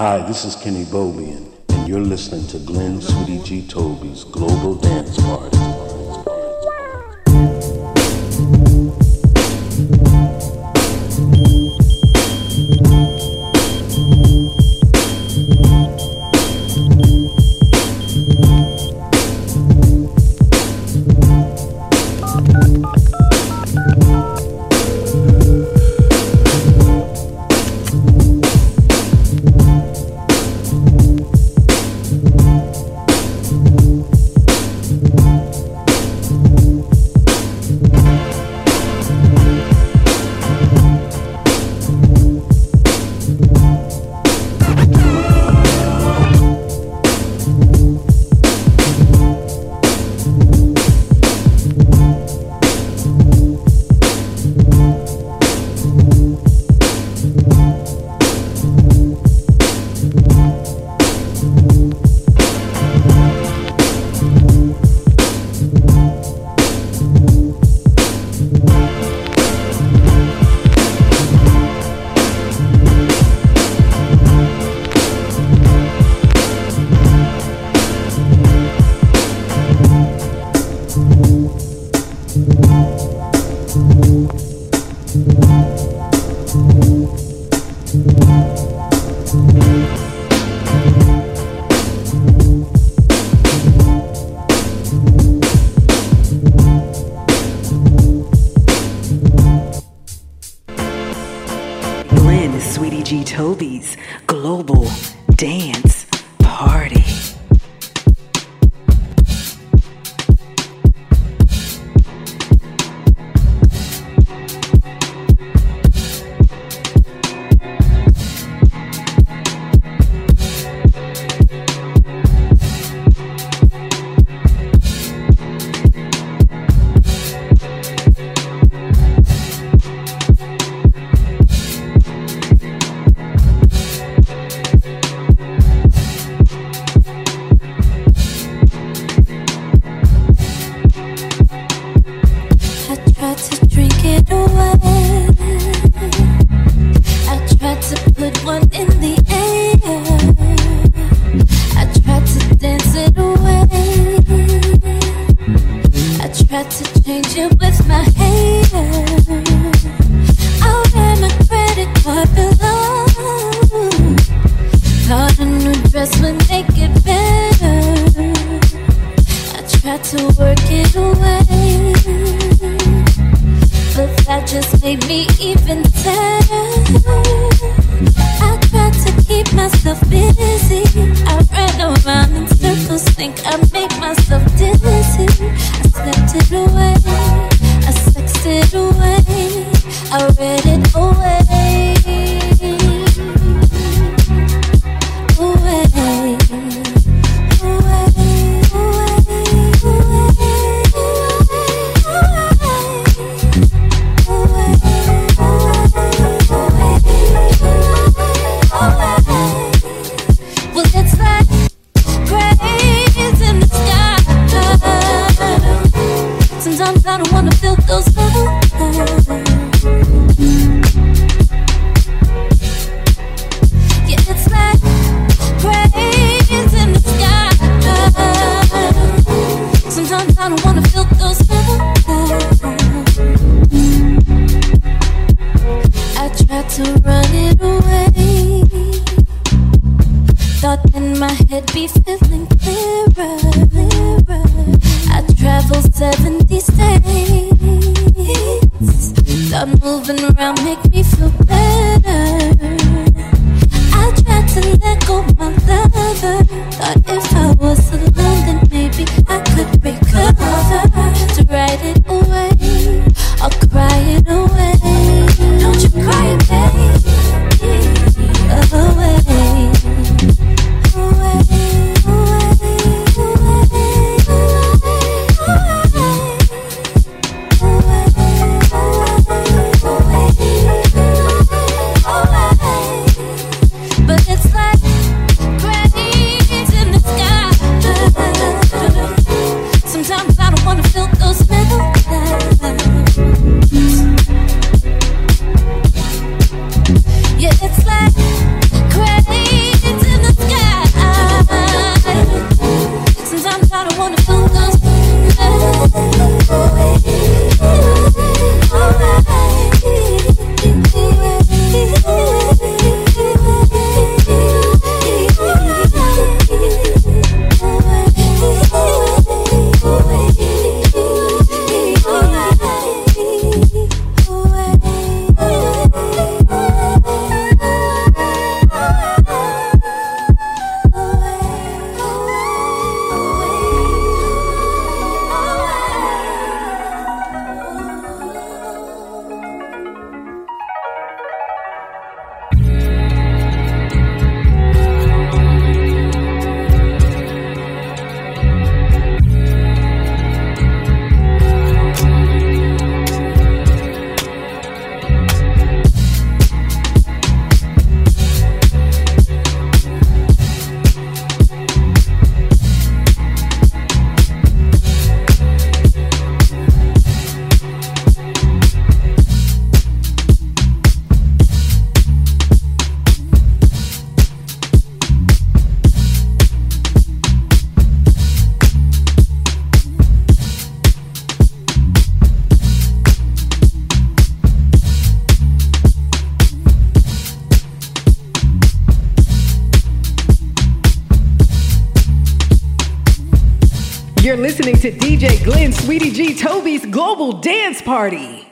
Hi, this is Kenny Bobien, and you're listening to Glenn Sweetie G. Toby's Global Dance Party. Global Dance Party.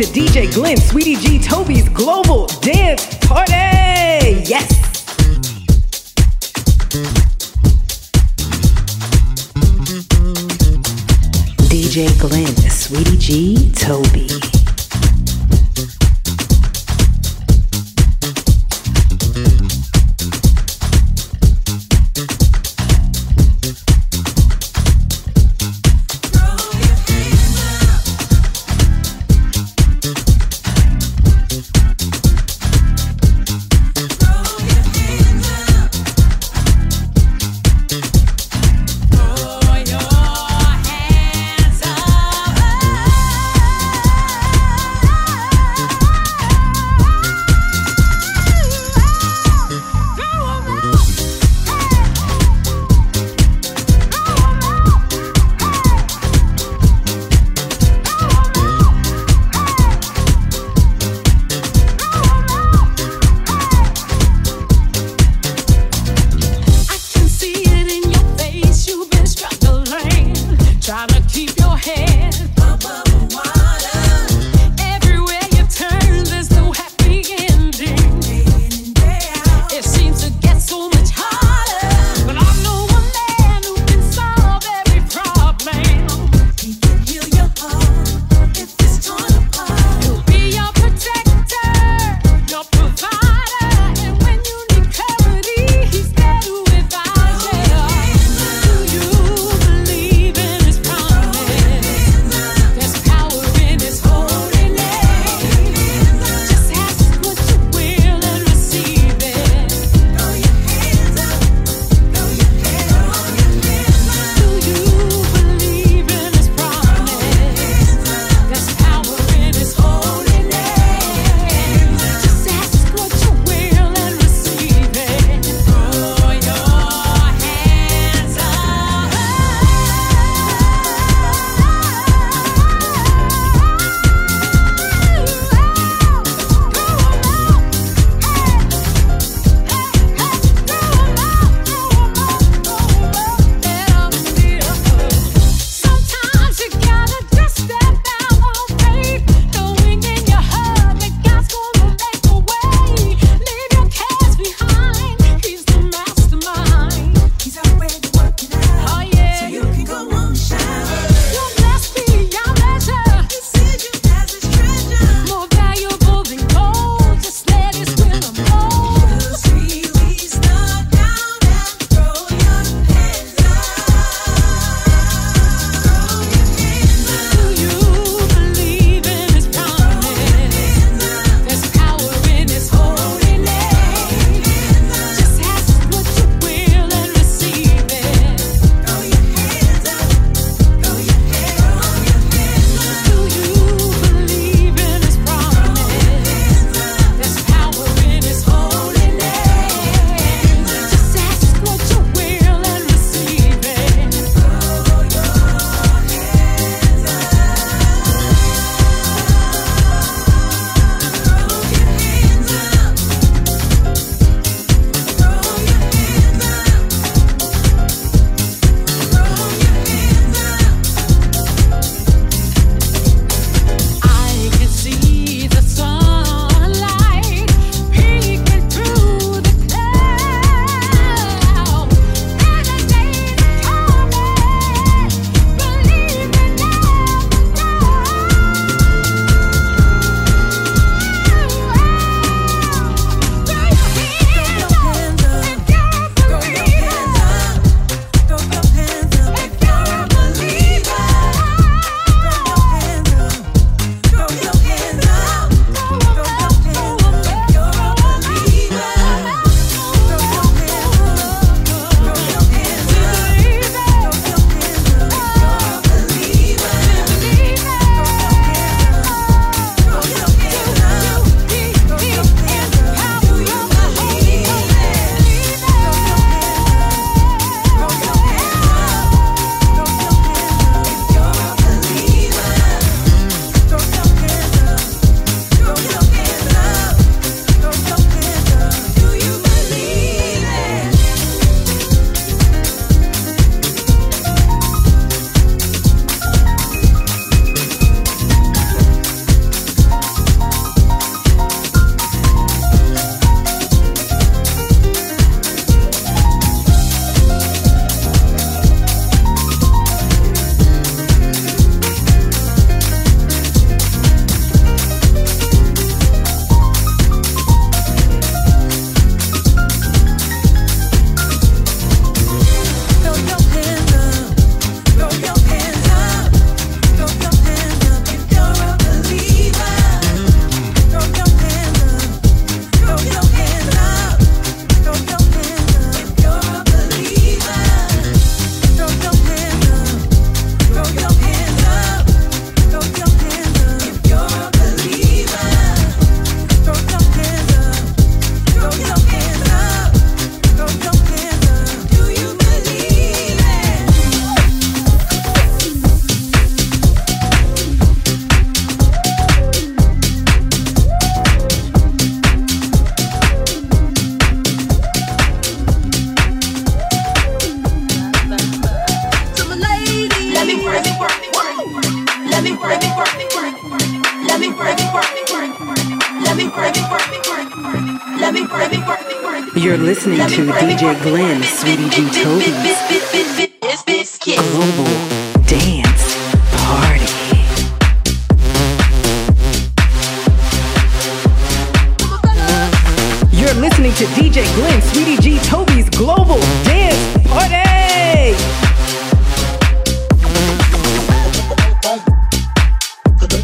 To DJ Glenn, Sweetie G,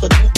the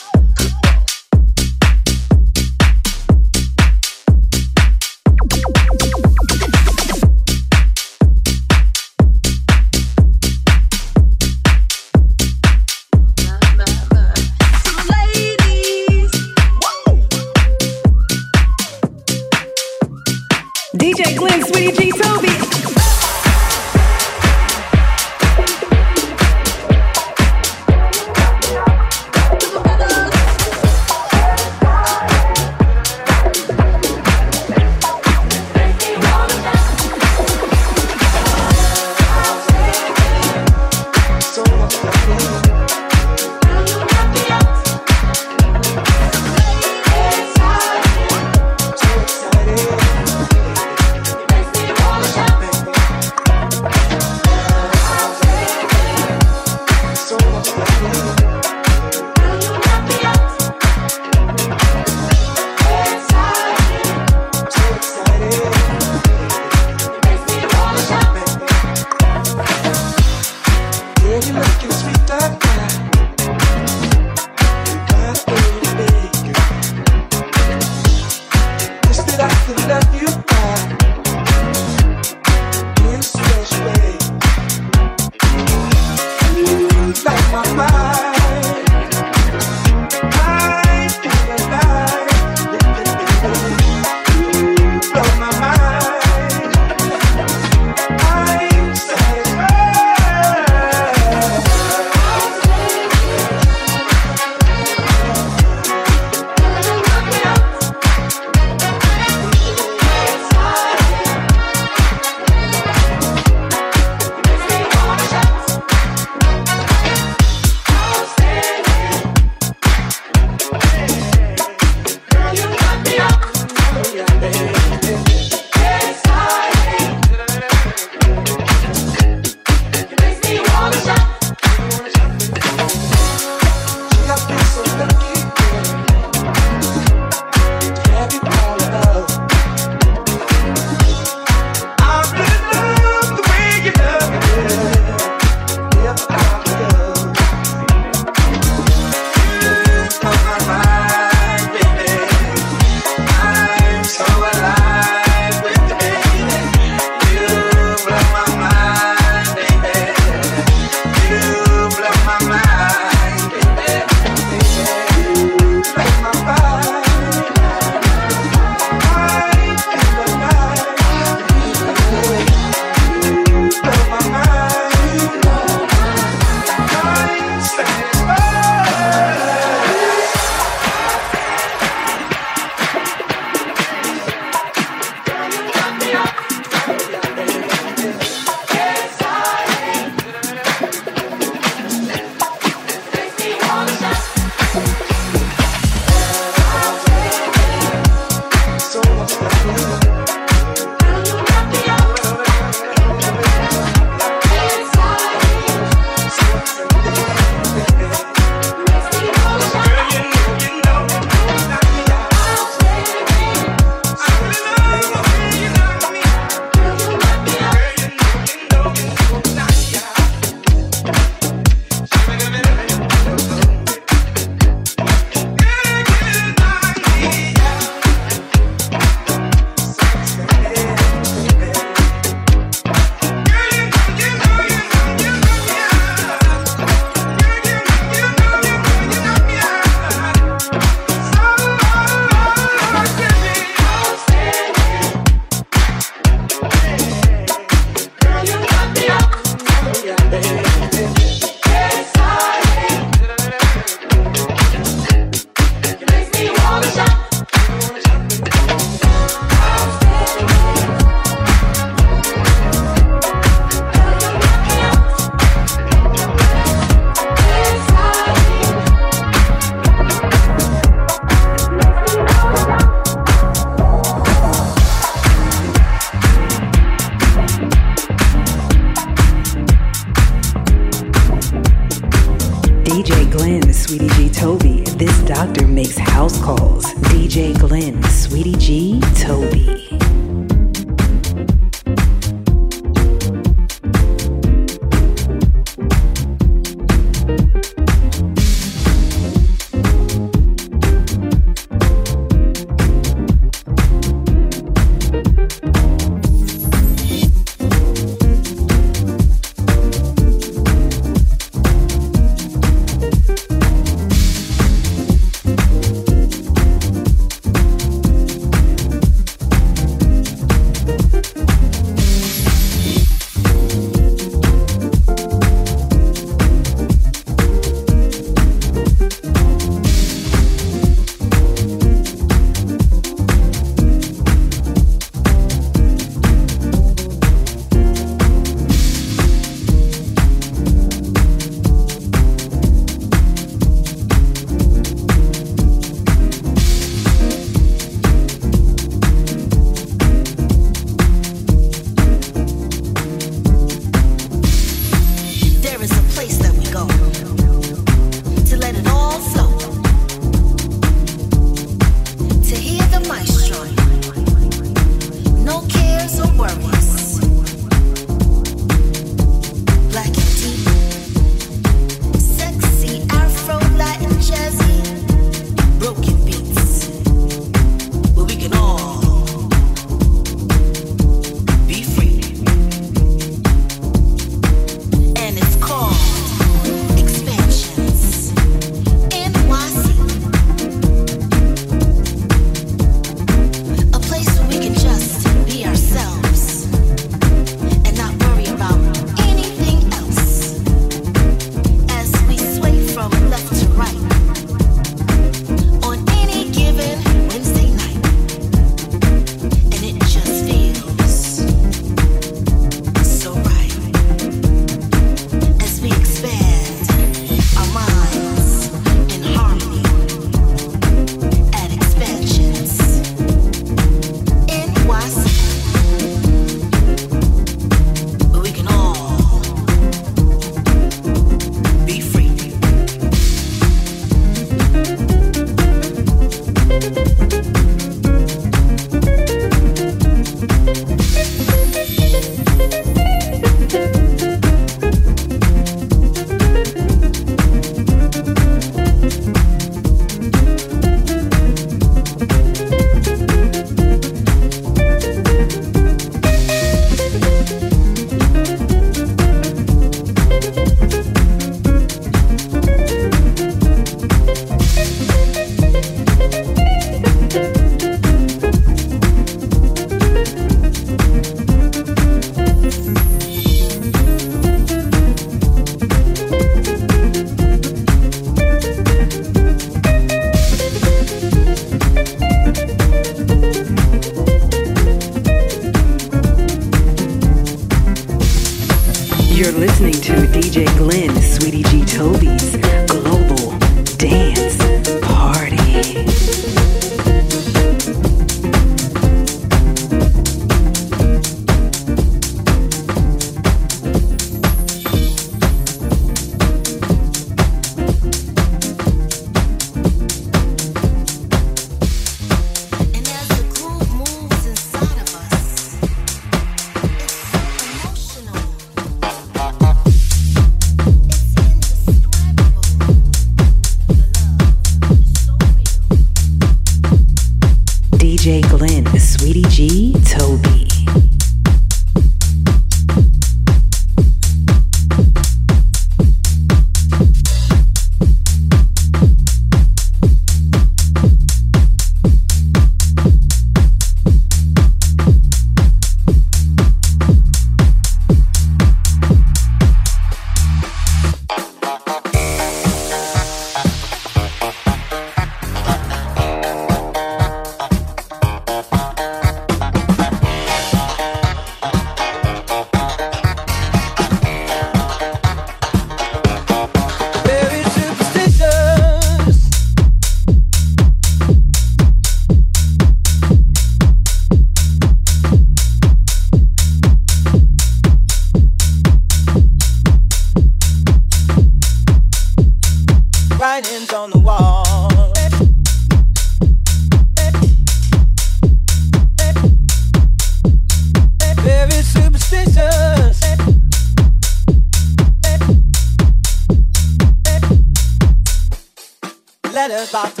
about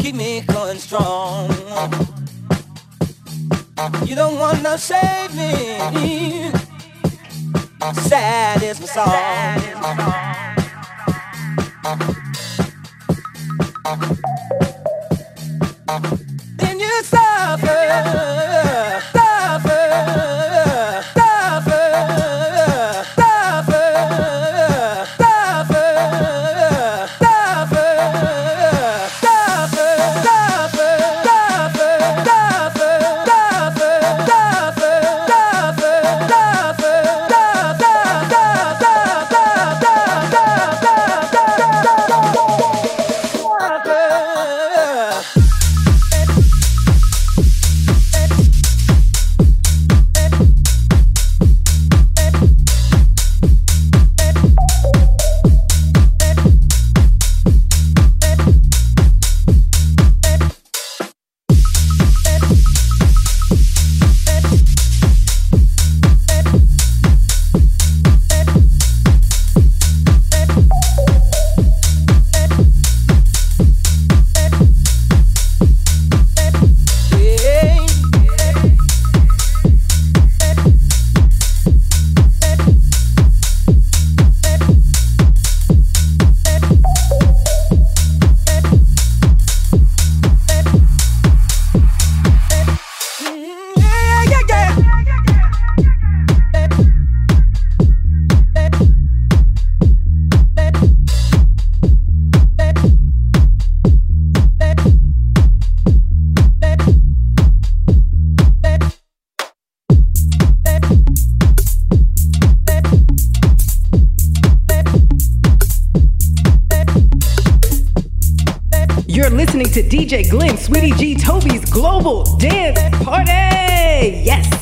keep me going strong. You don't wanna save me. Sad is my song. DJ Glenn, Sweetie G, Toby's Global Dance Party. Yes.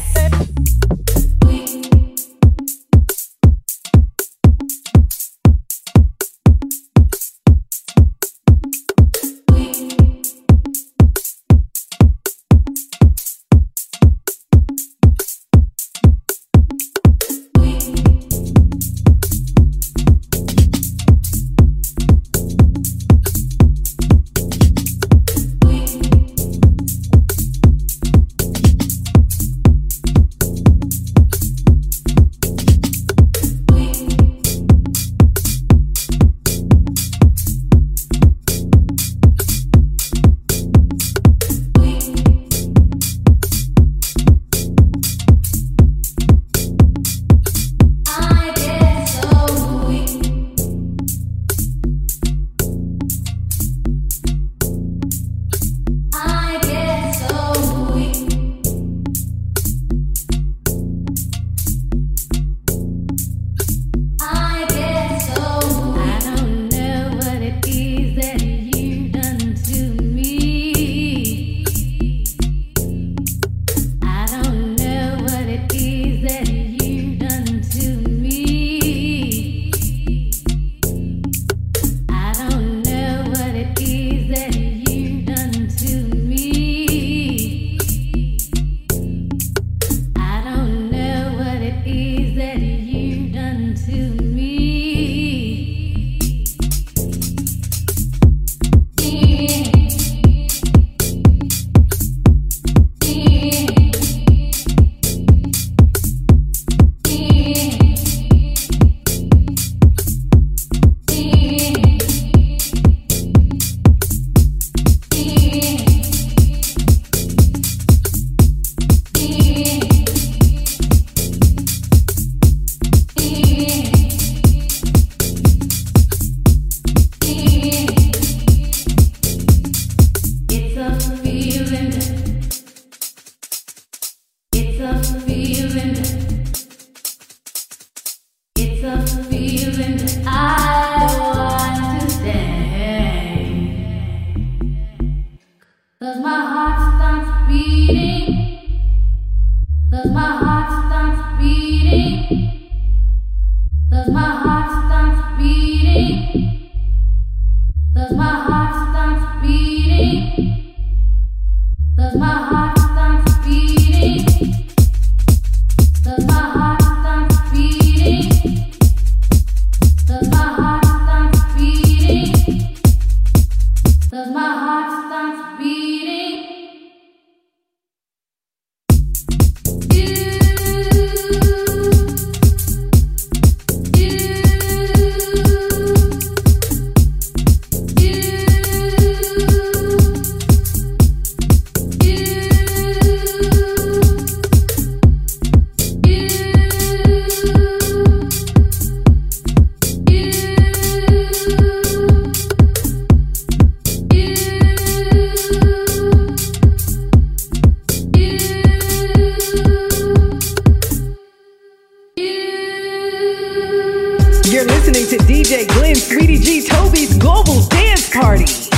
listening to DJ Glenn, Sweetie G, Toby's Global Dance Party.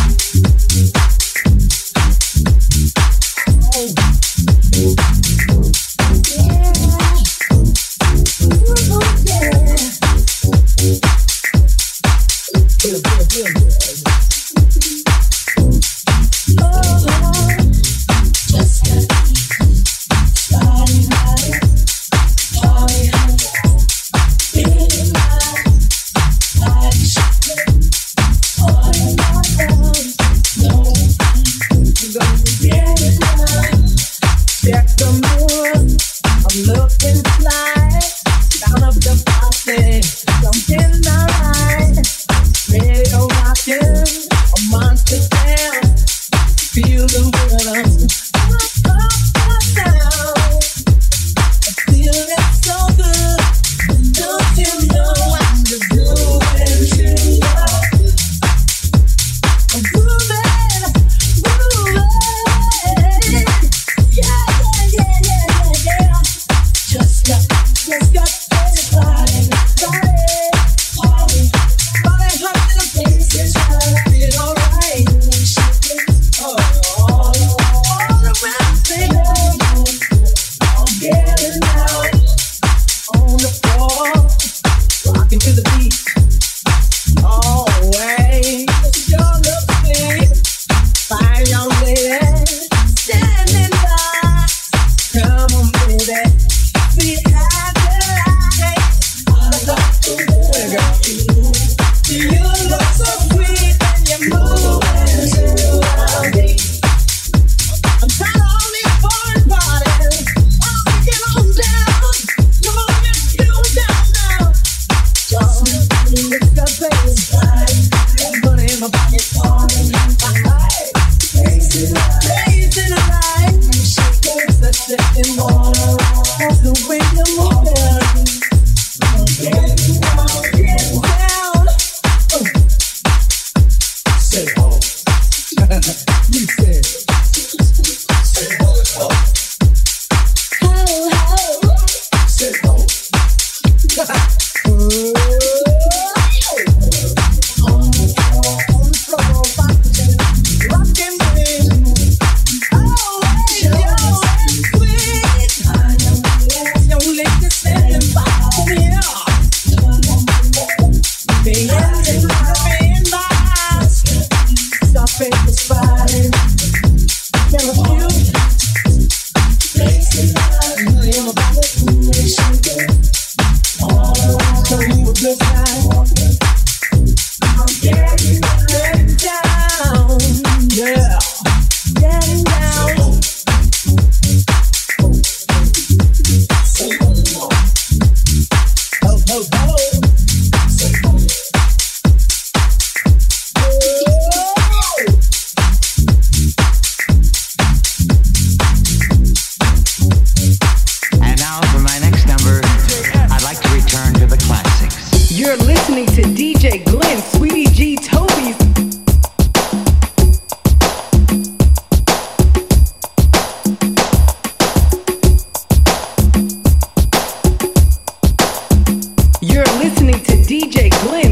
DJ Glenn.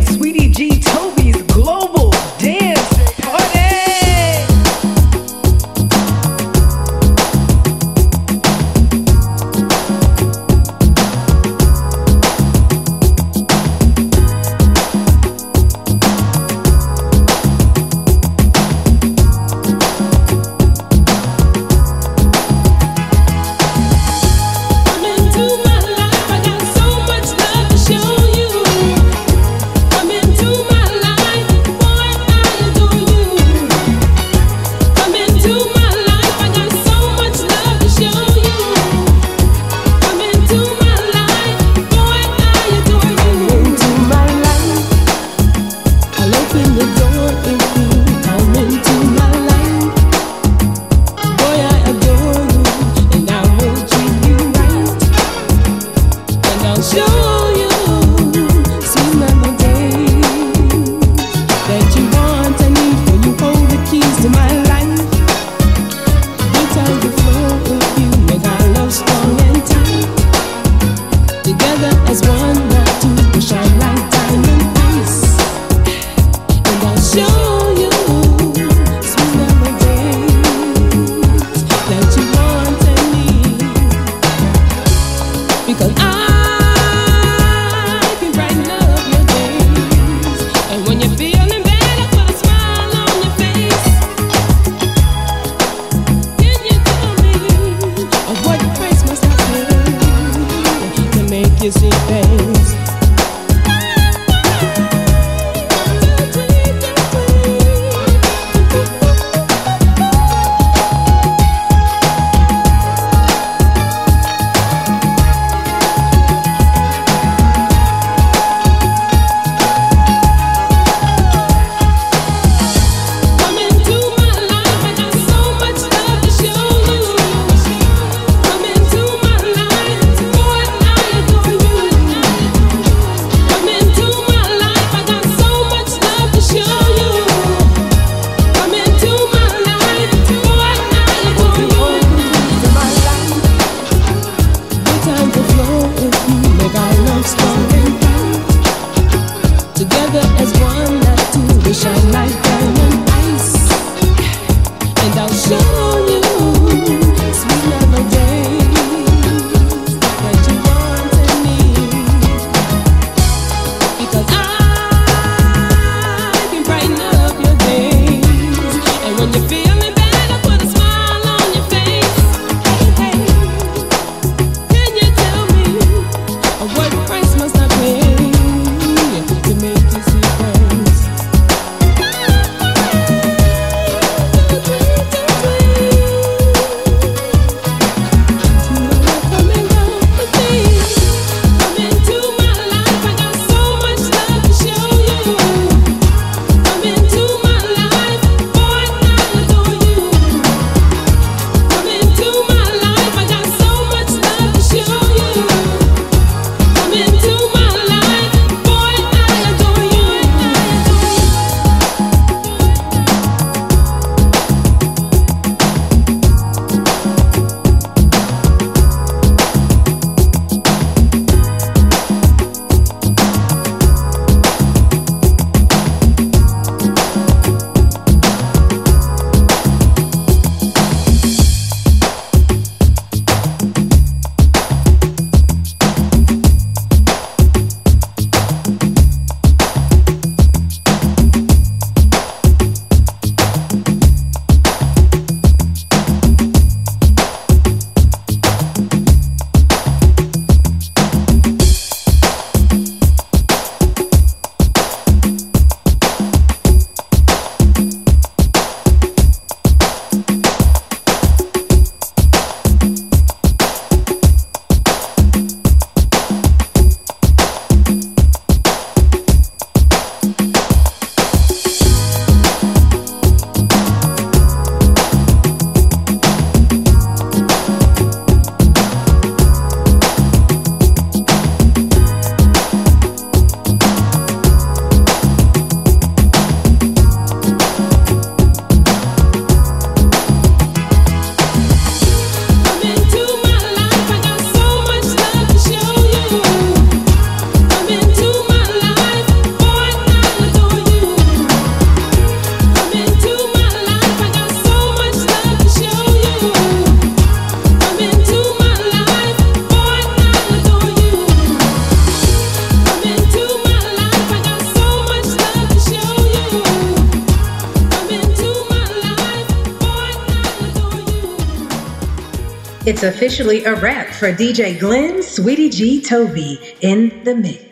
Officially a wrap for DJ Glenn Sweetie G Toby in the mix.